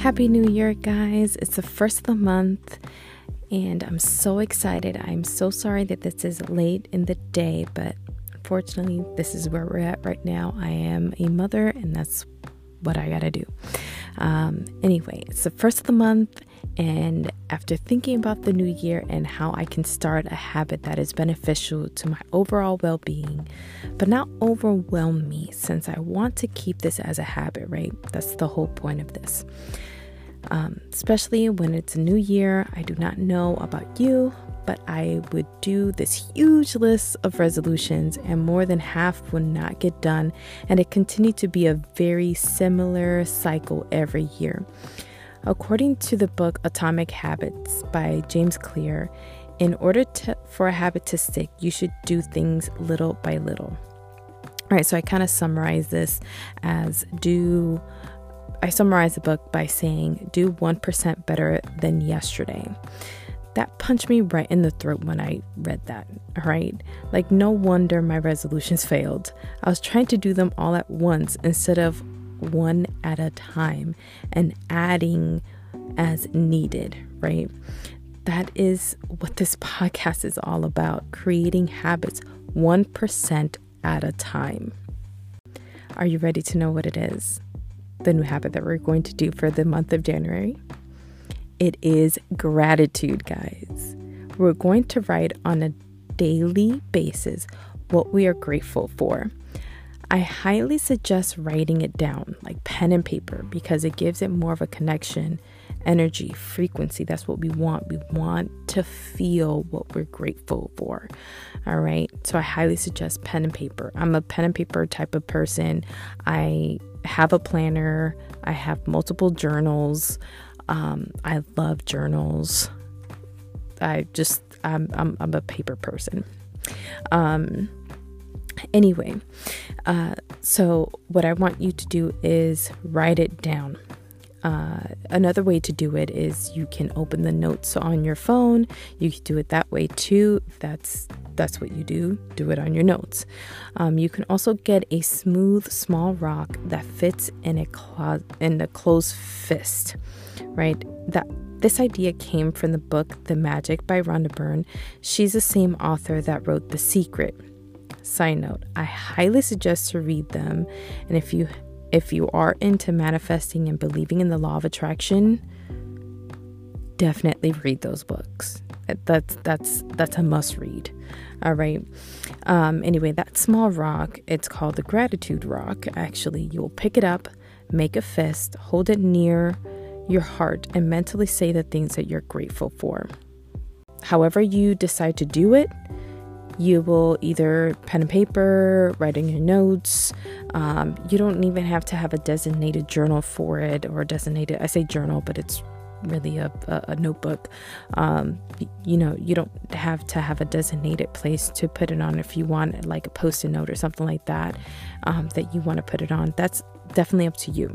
Happy New Year, guys. It's the first of the month, and I'm so excited. I'm so sorry that this is late in the day, but unfortunately, this is where we're at right now. I am a mother, and that's what I gotta do. Um, anyway, it's the first of the month, and after thinking about the new year and how I can start a habit that is beneficial to my overall well being, but not overwhelm me, since I want to keep this as a habit, right? That's the whole point of this. Um, especially when it's a new year, I do not know about you, but I would do this huge list of resolutions, and more than half would not get done, and it continued to be a very similar cycle every year. According to the book Atomic Habits by James Clear, in order to, for a habit to stick, you should do things little by little. All right, so I kind of summarize this as do. I summarize the book by saying, do 1% better than yesterday. That punched me right in the throat when I read that, right? Like, no wonder my resolutions failed. I was trying to do them all at once instead of one at a time and adding as needed, right? That is what this podcast is all about creating habits 1% at a time. Are you ready to know what it is? The new habit that we're going to do for the month of January? It is gratitude, guys. We're going to write on a daily basis what we are grateful for. I highly suggest writing it down, like pen and paper, because it gives it more of a connection, energy, frequency. That's what we want. We want to feel what we're grateful for. All right. So I highly suggest pen and paper. I'm a pen and paper type of person. I have a planner, I have multiple journals. Um, I love journals. I just, I'm, I'm, I'm a paper person. Um, Anyway, uh, so what I want you to do is write it down. Uh, another way to do it is you can open the notes on your phone. You can do it that way too. That's that's what you do. Do it on your notes. Um, you can also get a smooth small rock that fits in a clo- in a closed fist. Right. That this idea came from the book The Magic by Rhonda Byrne. She's the same author that wrote The Secret. Side note, I highly suggest to read them. And if you if you are into manifesting and believing in the law of attraction, definitely read those books. That's that's that's a must read. All right. Um, anyway, that small rock, it's called the gratitude rock. Actually, you'll pick it up, make a fist, hold it near your heart, and mentally say the things that you're grateful for. However, you decide to do it, you will either pen and paper, writing your notes. Um, you don't even have to have a designated journal for it or designated, I say journal, but it's really a, a, a notebook. Um, you know, you don't have to have a designated place to put it on if you want, like a post it note or something like that, um, that you want to put it on. That's definitely up to you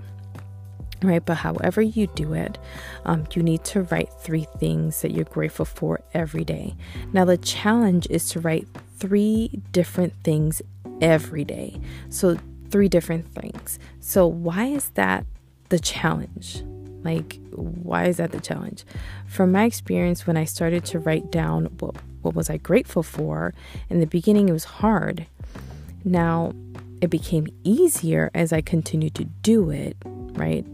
right? But however you do it, um, you need to write three things that you're grateful for every day. Now, the challenge is to write three different things every day. So, three different things. So, why is that the challenge? Like, why is that the challenge? From my experience, when I started to write down what, what was I grateful for, in the beginning, it was hard. Now, it became easier as I continued to do it, right?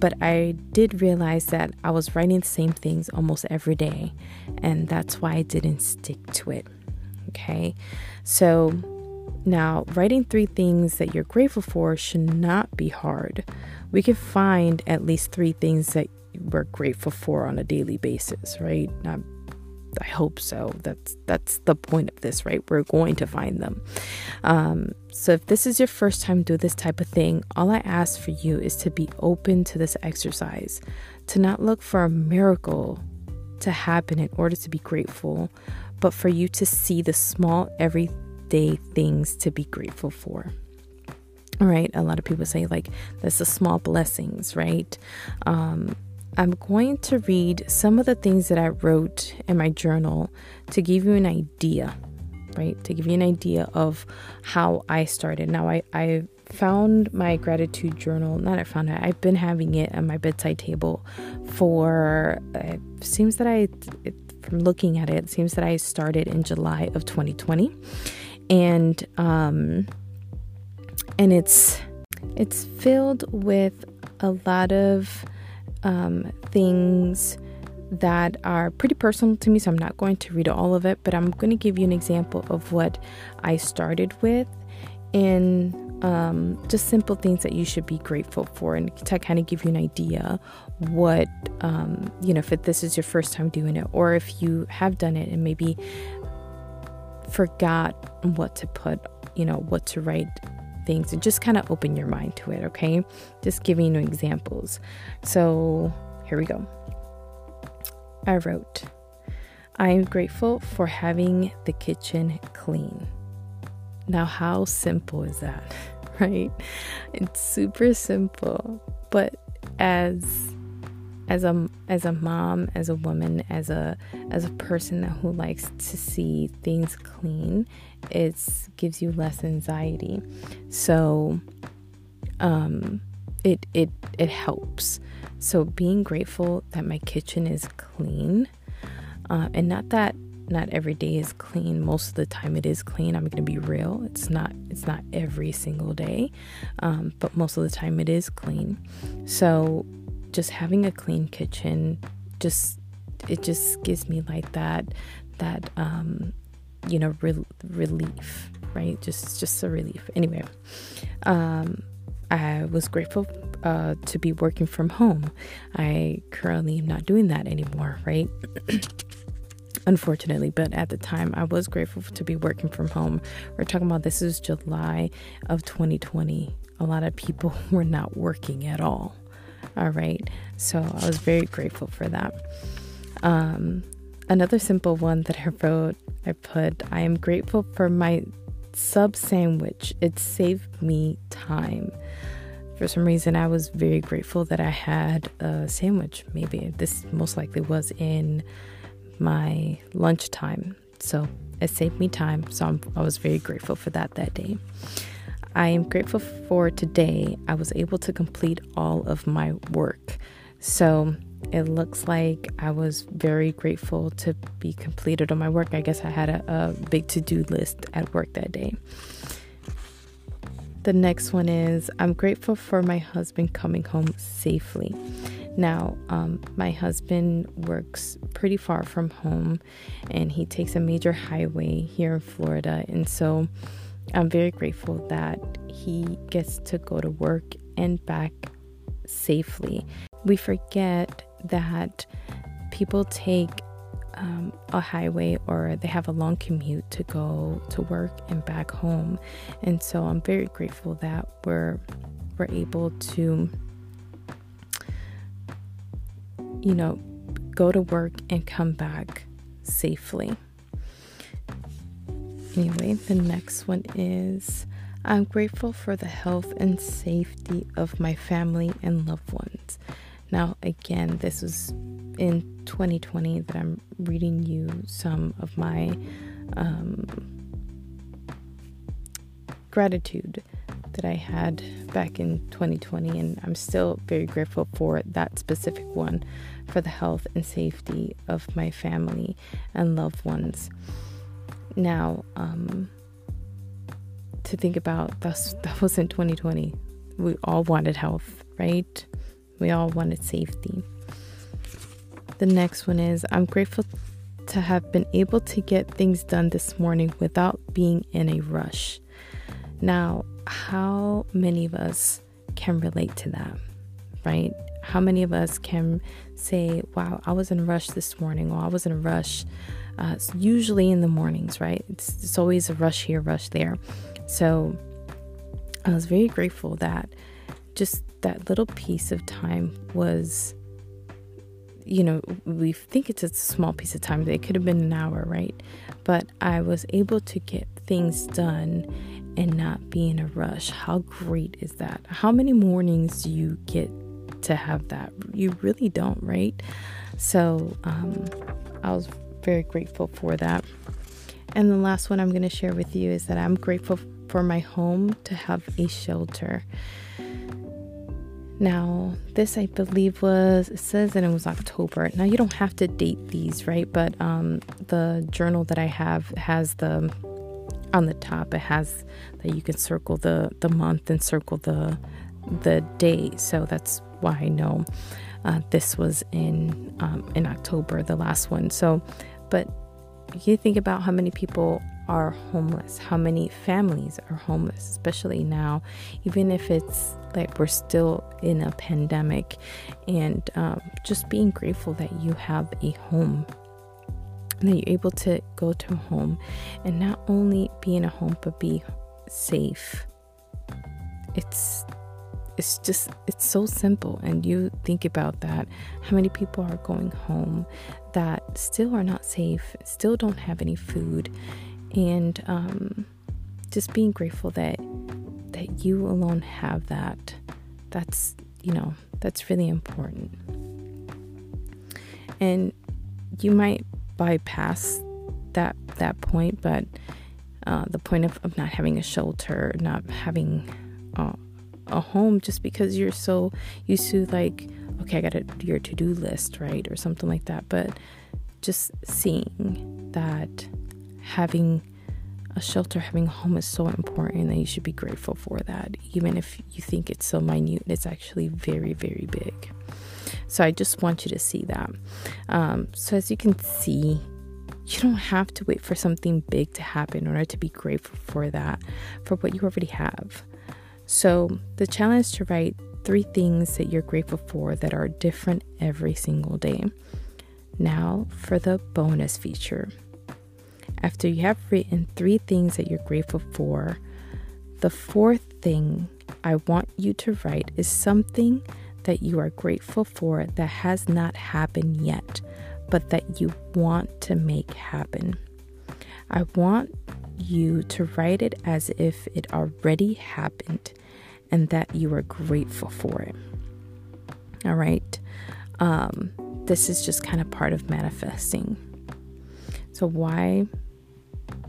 But I did realize that I was writing the same things almost every day, and that's why I didn't stick to it. Okay, so now writing three things that you're grateful for should not be hard. We can find at least three things that we're grateful for on a daily basis, right? Not I hope so. That's that's the point of this, right? We're going to find them. Um, so if this is your first time doing this type of thing, all I ask for you is to be open to this exercise, to not look for a miracle to happen in order to be grateful, but for you to see the small everyday things to be grateful for. All right, a lot of people say like that's the small blessings, right? Um, I'm going to read some of the things that I wrote in my journal to give you an idea, right? To give you an idea of how I started. Now, I, I found my gratitude journal, not I found it, I've been having it on my bedside table for, it seems that I, it, from looking at it, it seems that I started in July of 2020. And, um, and it's, it's filled with a lot of um, things that are pretty personal to me, so I'm not going to read all of it, but I'm going to give you an example of what I started with in um, just simple things that you should be grateful for, and to kind of give you an idea what um, you know if this is your first time doing it, or if you have done it and maybe forgot what to put, you know, what to write things and just kind of open your mind to it, okay? Just giving you examples. So here we go. I wrote, I am grateful for having the kitchen clean. Now, how simple is that, right? It's super simple, but as as a as a mom, as a woman, as a as a person who likes to see things clean, it gives you less anxiety. So um it it it helps. So being grateful that my kitchen is clean, uh, and not that not every day is clean. Most of the time it is clean. I'm gonna be real. It's not it's not every single day, um, but most of the time it is clean. So just having a clean kitchen just it just gives me like that that um you know re- relief right? Just just a relief. Anyway um i was grateful uh, to be working from home. I currently am not doing that anymore right? Unfortunately but at the time i was grateful to be working from home. We're talking about this is july of 2020 a lot of people were not working at all all right. So I was very grateful for that. Um, another simple one that I wrote, I put, I am grateful for my sub sandwich. It saved me time. For some reason, I was very grateful that I had a sandwich. Maybe this most likely was in my lunchtime. So it saved me time. So I'm, I was very grateful for that that day. I am grateful for today. I was able to complete all of my work. So it looks like I was very grateful to be completed on my work. I guess I had a, a big to do list at work that day. The next one is I'm grateful for my husband coming home safely. Now, um, my husband works pretty far from home and he takes a major highway here in Florida. And so I'm very grateful that he gets to go to work and back safely. We forget that people take um, a highway or they have a long commute to go to work and back home. And so I'm very grateful that we're we're able to you know go to work and come back safely. Anyway, the next one is I'm grateful for the health and safety of my family and loved ones. Now, again, this was in 2020 that I'm reading you some of my um, gratitude that I had back in 2020, and I'm still very grateful for that specific one for the health and safety of my family and loved ones. Now, um, to think about that's that was in 2020. We all wanted health, right? We all wanted safety. The next one is I'm grateful to have been able to get things done this morning without being in a rush. Now, how many of us can relate to that, right? How many of us can say, Wow, I was in a rush this morning, or I was in a rush uh, usually in the mornings, right? It's, it's always a rush here, rush there. So I was very grateful that just that little piece of time was, you know, we think it's a small piece of time. It could have been an hour, right? But I was able to get things done and not be in a rush. How great is that? How many mornings do you get to have that? You really don't, right? So um, I was very grateful for that. And the last one I'm going to share with you is that I'm grateful for my home to have a shelter. Now, this I believe was, it says that it was October. Now, you don't have to date these, right? But um, the journal that I have has the, on the top, it has that you can circle the, the month and circle the, the day. So that's why I know uh, this was in, um, in October, the last one. So, but you think about how many people are homeless, how many families are homeless, especially now, even if it's like we're still in a pandemic, and um, just being grateful that you have a home. That you're able to go to home and not only be in a home but be safe. It's it's just it's so simple and you think about that how many people are going home that still are not safe still don't have any food and um, just being grateful that that you alone have that. That's you know that's really important. And you might bypass that that point but uh, the point of, of not having a shelter not having uh, a home just because you're so used to like okay i got a, your to-do list right or something like that but just seeing that having a shelter, having a home is so important that you should be grateful for that. Even if you think it's so minute, it's actually very, very big. So I just want you to see that. Um, so as you can see, you don't have to wait for something big to happen in order to be grateful for that, for what you already have. So the challenge is to write three things that you're grateful for that are different every single day. Now for the bonus feature. After you have written three things that you're grateful for, the fourth thing I want you to write is something that you are grateful for that has not happened yet, but that you want to make happen. I want you to write it as if it already happened and that you are grateful for it. All right. Um, this is just kind of part of manifesting. So, why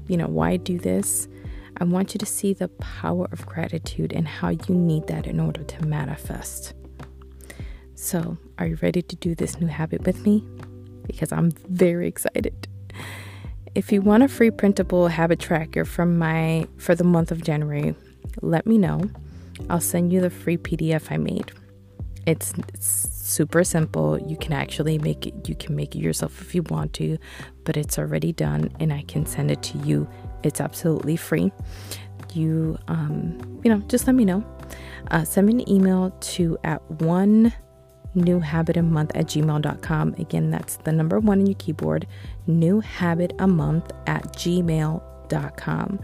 you know, why do this? I want you to see the power of gratitude and how you need that in order to manifest. So, are you ready to do this new habit with me? Because I'm very excited. If you want a free printable habit tracker from my for the month of January, let me know. I'll send you the free PDF I made. It's, it's super simple. You can actually make it, you can make it yourself if you want to, but it's already done and I can send it to you. It's absolutely free. You, um, you know, just let me know. Uh, send me an email to at one new habit a month at gmail.com. Again, that's the number one in your keyboard, new habit a month at gmail.com.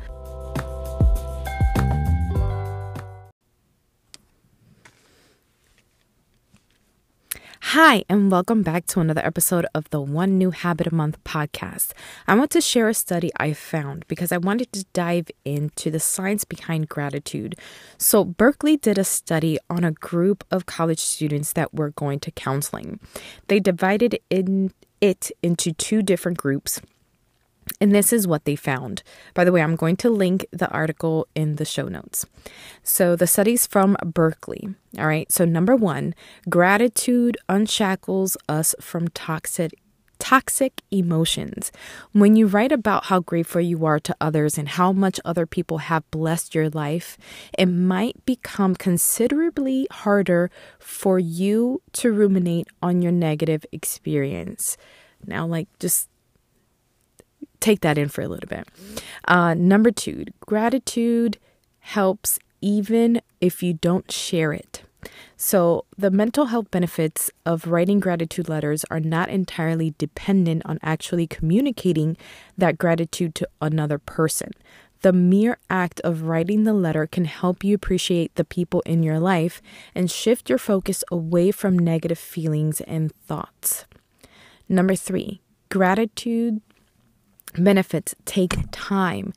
Hi, and welcome back to another episode of the One New Habit a Month podcast. I want to share a study I found because I wanted to dive into the science behind gratitude. So, Berkeley did a study on a group of college students that were going to counseling. They divided in it into two different groups and this is what they found. By the way, I'm going to link the article in the show notes. So, the study's from Berkeley. All right. So, number one, gratitude unshackles us from toxic toxic emotions. When you write about how grateful you are to others and how much other people have blessed your life, it might become considerably harder for you to ruminate on your negative experience. Now, like, just take that in for a little bit. Uh, number two, gratitude helps even if you don't share it. So, the mental health benefits of writing gratitude letters are not entirely dependent on actually communicating that gratitude to another person. The mere act of writing the letter can help you appreciate the people in your life and shift your focus away from negative feelings and thoughts. Number three, gratitude benefits take time.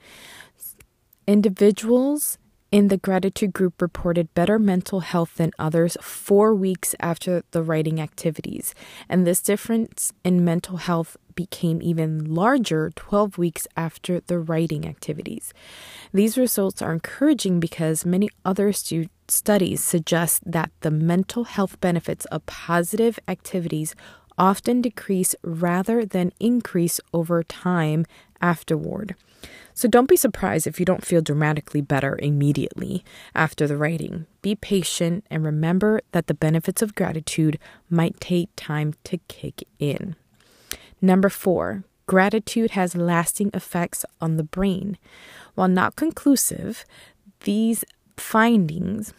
Individuals in the gratitude group reported better mental health than others four weeks after the writing activities. And this difference in mental health became even larger 12 weeks after the writing activities. These results are encouraging because many other stu- studies suggest that the mental health benefits of positive activities often decrease rather than increase over time afterward. So don't be surprised if you don't feel dramatically better immediately after the writing. Be patient and remember that the benefits of gratitude might take time to kick in. Number four, gratitude has lasting effects on the brain. While not conclusive, these findings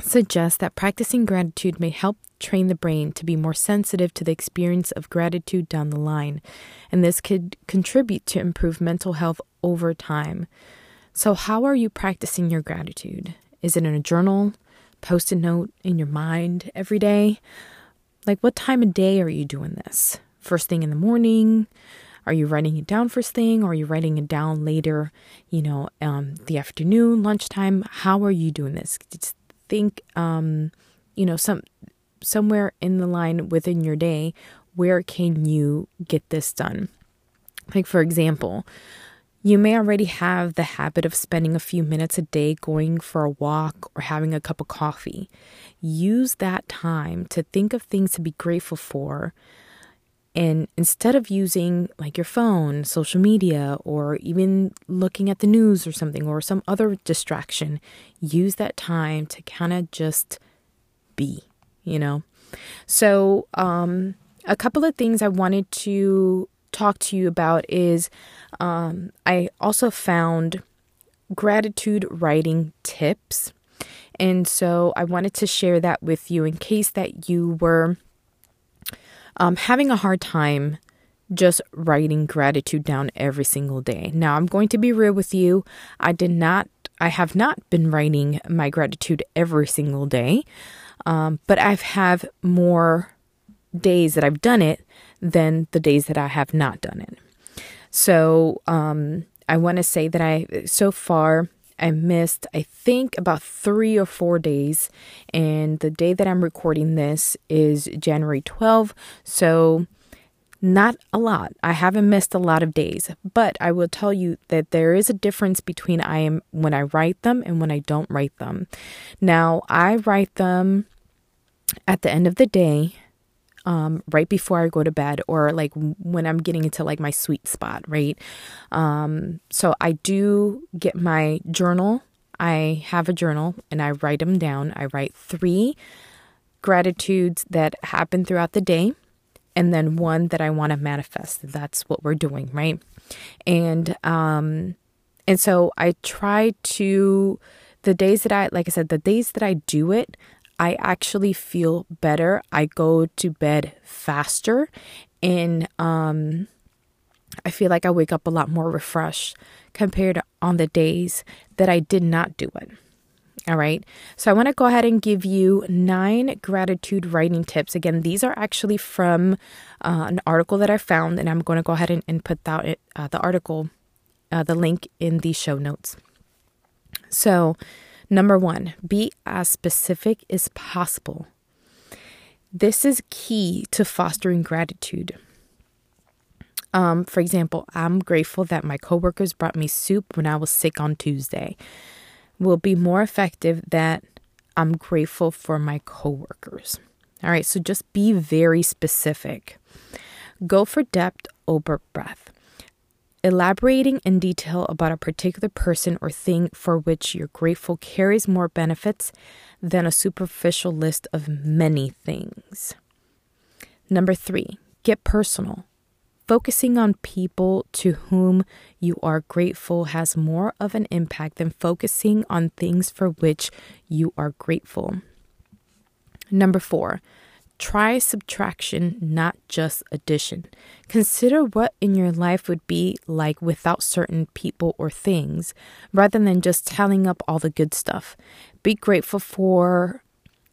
suggest that practicing gratitude may help train the brain to be more sensitive to the experience of gratitude down the line, and this could contribute to improved mental health over time. So, how are you practicing your gratitude? Is it in a journal, post a note in your mind every day? Like, what time of day are you doing this? First thing in the morning? Are you writing it down first thing or are you writing it down later, you know, um, the afternoon, lunchtime? How are you doing this? Just think, um, you know, some somewhere in the line within your day, where can you get this done? Like, for example, you may already have the habit of spending a few minutes a day going for a walk or having a cup of coffee. Use that time to think of things to be grateful for. And instead of using like your phone, social media, or even looking at the news or something or some other distraction, use that time to kind of just be you know? So, um, a couple of things I wanted to talk to you about is um, I also found gratitude writing tips. And so I wanted to share that with you in case that you were um, having a hard time just writing gratitude down every single day. Now, I'm going to be real with you. I did not, I have not been writing my gratitude every single day. Um, but I've have more days that I've done it than the days that I have not done it. So um, I want to say that I so far I missed I think about three or four days, and the day that I'm recording this is January 12. So not a lot. I haven't missed a lot of days, but I will tell you that there is a difference between I am when I write them and when I don't write them. Now, I write them at the end of the day, um, right before I go to bed, or like when I'm getting into like my sweet spot, right? Um, so I do get my journal. I have a journal and I write them down. I write three gratitudes that happen throughout the day, and then one that I want to manifest. That's what we're doing, right? And um, and so I try to the days that I like I said, the days that I do it, I actually feel better. I go to bed faster and um, I feel like I wake up a lot more refreshed compared on the days that I did not do it. All right. So I want to go ahead and give you nine gratitude writing tips. Again, these are actually from uh, an article that I found, and I'm going to go ahead and, and put that, uh, the article, uh, the link in the show notes. So, Number one, be as specific as possible. This is key to fostering gratitude. Um, for example, I'm grateful that my coworkers brought me soup when I was sick on Tuesday. Will be more effective that I'm grateful for my coworkers. All right, so just be very specific. Go for depth over breadth. Elaborating in detail about a particular person or thing for which you're grateful carries more benefits than a superficial list of many things. Number three, get personal. Focusing on people to whom you are grateful has more of an impact than focusing on things for which you are grateful. Number four, Try subtraction, not just addition. Consider what in your life would be like without certain people or things, rather than just tallying up all the good stuff. Be grateful for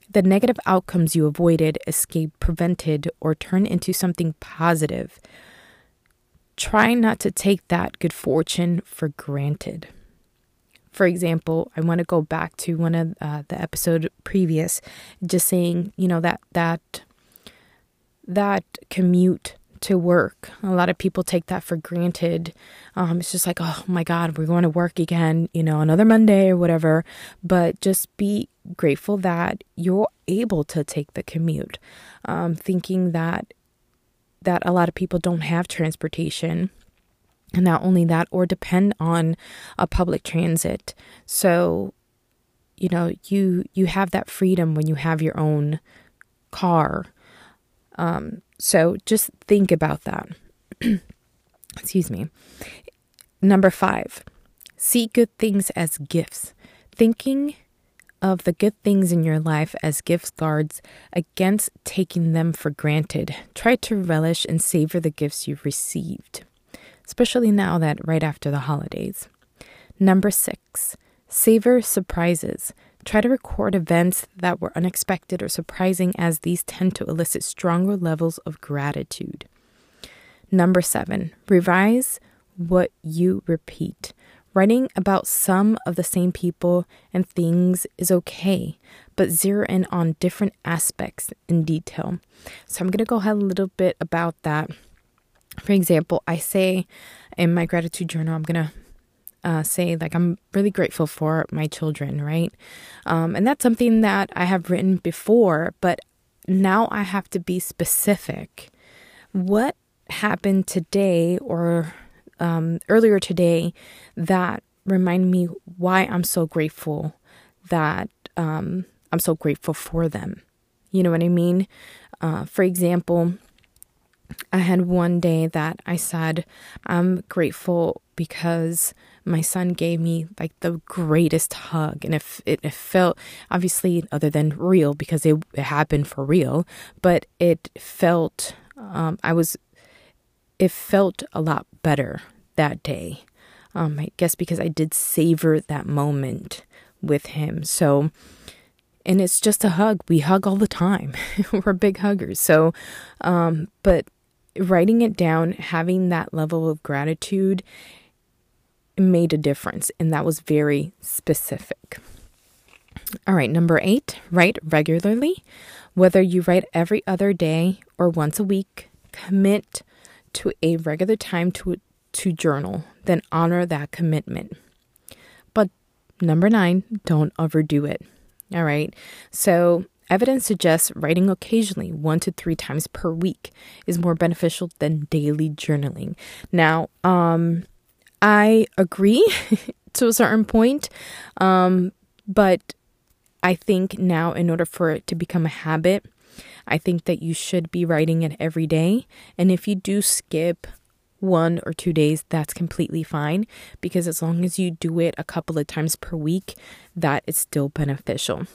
the negative outcomes you avoided, escaped, prevented, or turned into something positive. Try not to take that good fortune for granted. For example, I want to go back to one of uh, the episode previous, just saying, you know, that that that commute to work. A lot of people take that for granted. Um, it's just like, oh my God, we're going to work again, you know, another Monday or whatever. But just be grateful that you're able to take the commute. Um, thinking that that a lot of people don't have transportation and not only that or depend on a public transit. So you know you you have that freedom when you have your own car. Um, so just think about that. Excuse me. Number five see good things as gifts. Thinking of the good things in your life as gift guards against taking them for granted. Try to relish and savor the gifts you've received, especially now that right after the holidays. Number six, savor surprises. Try to record events that were unexpected or surprising, as these tend to elicit stronger levels of gratitude. Number seven, revise what you repeat. Writing about some of the same people and things is okay, but zero in on different aspects in detail. So I'm going to go ahead a little bit about that. For example, I say in my gratitude journal, I'm going to uh, say like I'm really grateful for my children, right? Um, and that's something that I have written before, but now I have to be specific. What happened today or um, earlier today that remind me why I'm so grateful that um, I'm so grateful for them. You know what I mean? Uh, for example, I had one day that I said, I'm grateful because my son gave me like the greatest hug. And if it, it, felt, obviously, other than real, because it, it happened for real, but it felt, um, I was, it felt a lot better that day. Um, I guess because I did savor that moment with him. So, and it's just a hug. We hug all the time. We're big huggers. So, um, but writing it down, having that level of gratitude made a difference. And that was very specific. All right, number eight, write regularly. Whether you write every other day or once a week, commit to a regular time to to journal, then honor that commitment. But number nine, don't overdo it. All right. So, evidence suggests writing occasionally, one to three times per week, is more beneficial than daily journaling. Now, um, I agree to a certain point, um, but I think now, in order for it to become a habit, I think that you should be writing it every day. And if you do skip one or two days, that's completely fine because as long as you do it a couple of times per week, that is still beneficial.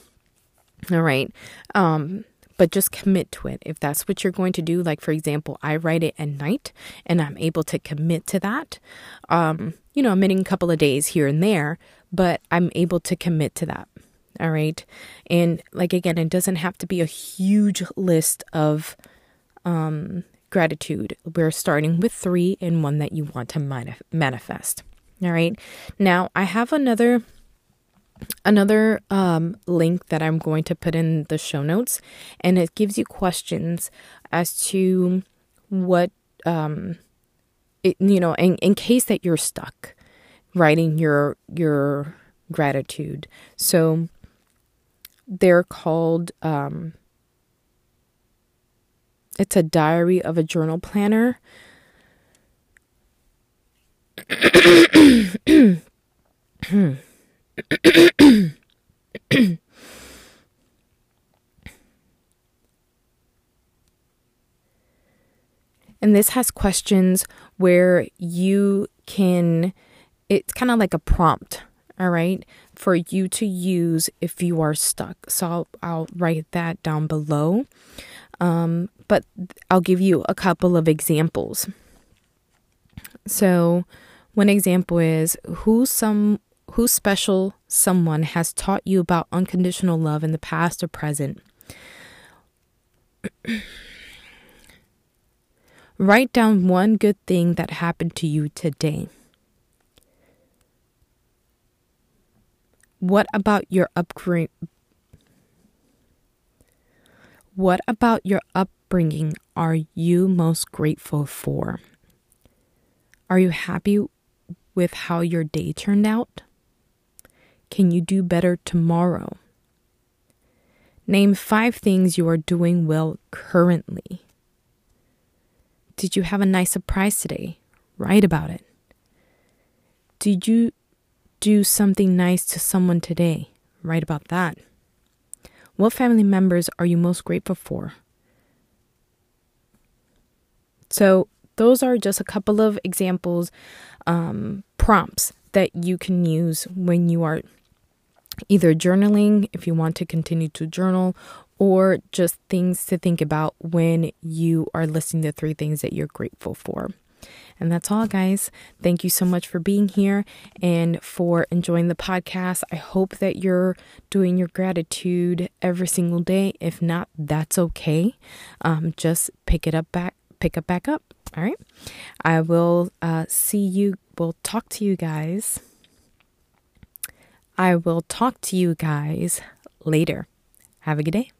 All right. Um, but just commit to it. If that's what you're going to do, like for example, I write it at night and I'm able to commit to that. Um, you know, I'm in a couple of days here and there, but I'm able to commit to that. All right. And like again, it doesn't have to be a huge list of um gratitude. We're starting with three and one that you want to manif- manifest. All right. Now I have another another um, link that I'm going to put in the show notes, and it gives you questions as to what um, it, you know, in, in case that you're stuck writing your your gratitude. So they're called um, it's a diary of a journal planner. and this has questions where you can, it's kind of like a prompt, all right, for you to use if you are stuck. So I'll, I'll write that down below. Um, but I'll give you a couple of examples. So, one example is who some who special someone has taught you about unconditional love in the past or present. Write down one good thing that happened to you today. What about your upbringing? What about your upbringing are you most grateful for? Are you happy with how your day turned out? Can you do better tomorrow? Name five things you are doing well currently. Did you have a nice surprise today? Write about it. Did you do something nice to someone today? Write about that. What family members are you most grateful for? So, those are just a couple of examples, um, prompts that you can use when you are either journaling, if you want to continue to journal, or just things to think about when you are listing the three things that you're grateful for. And that's all, guys. Thank you so much for being here and for enjoying the podcast. I hope that you're doing your gratitude every single day. If not, that's okay. Um, just pick it up back, pick it back up. All right. I will uh, see you. We'll talk to you guys. I will talk to you guys later. Have a good day.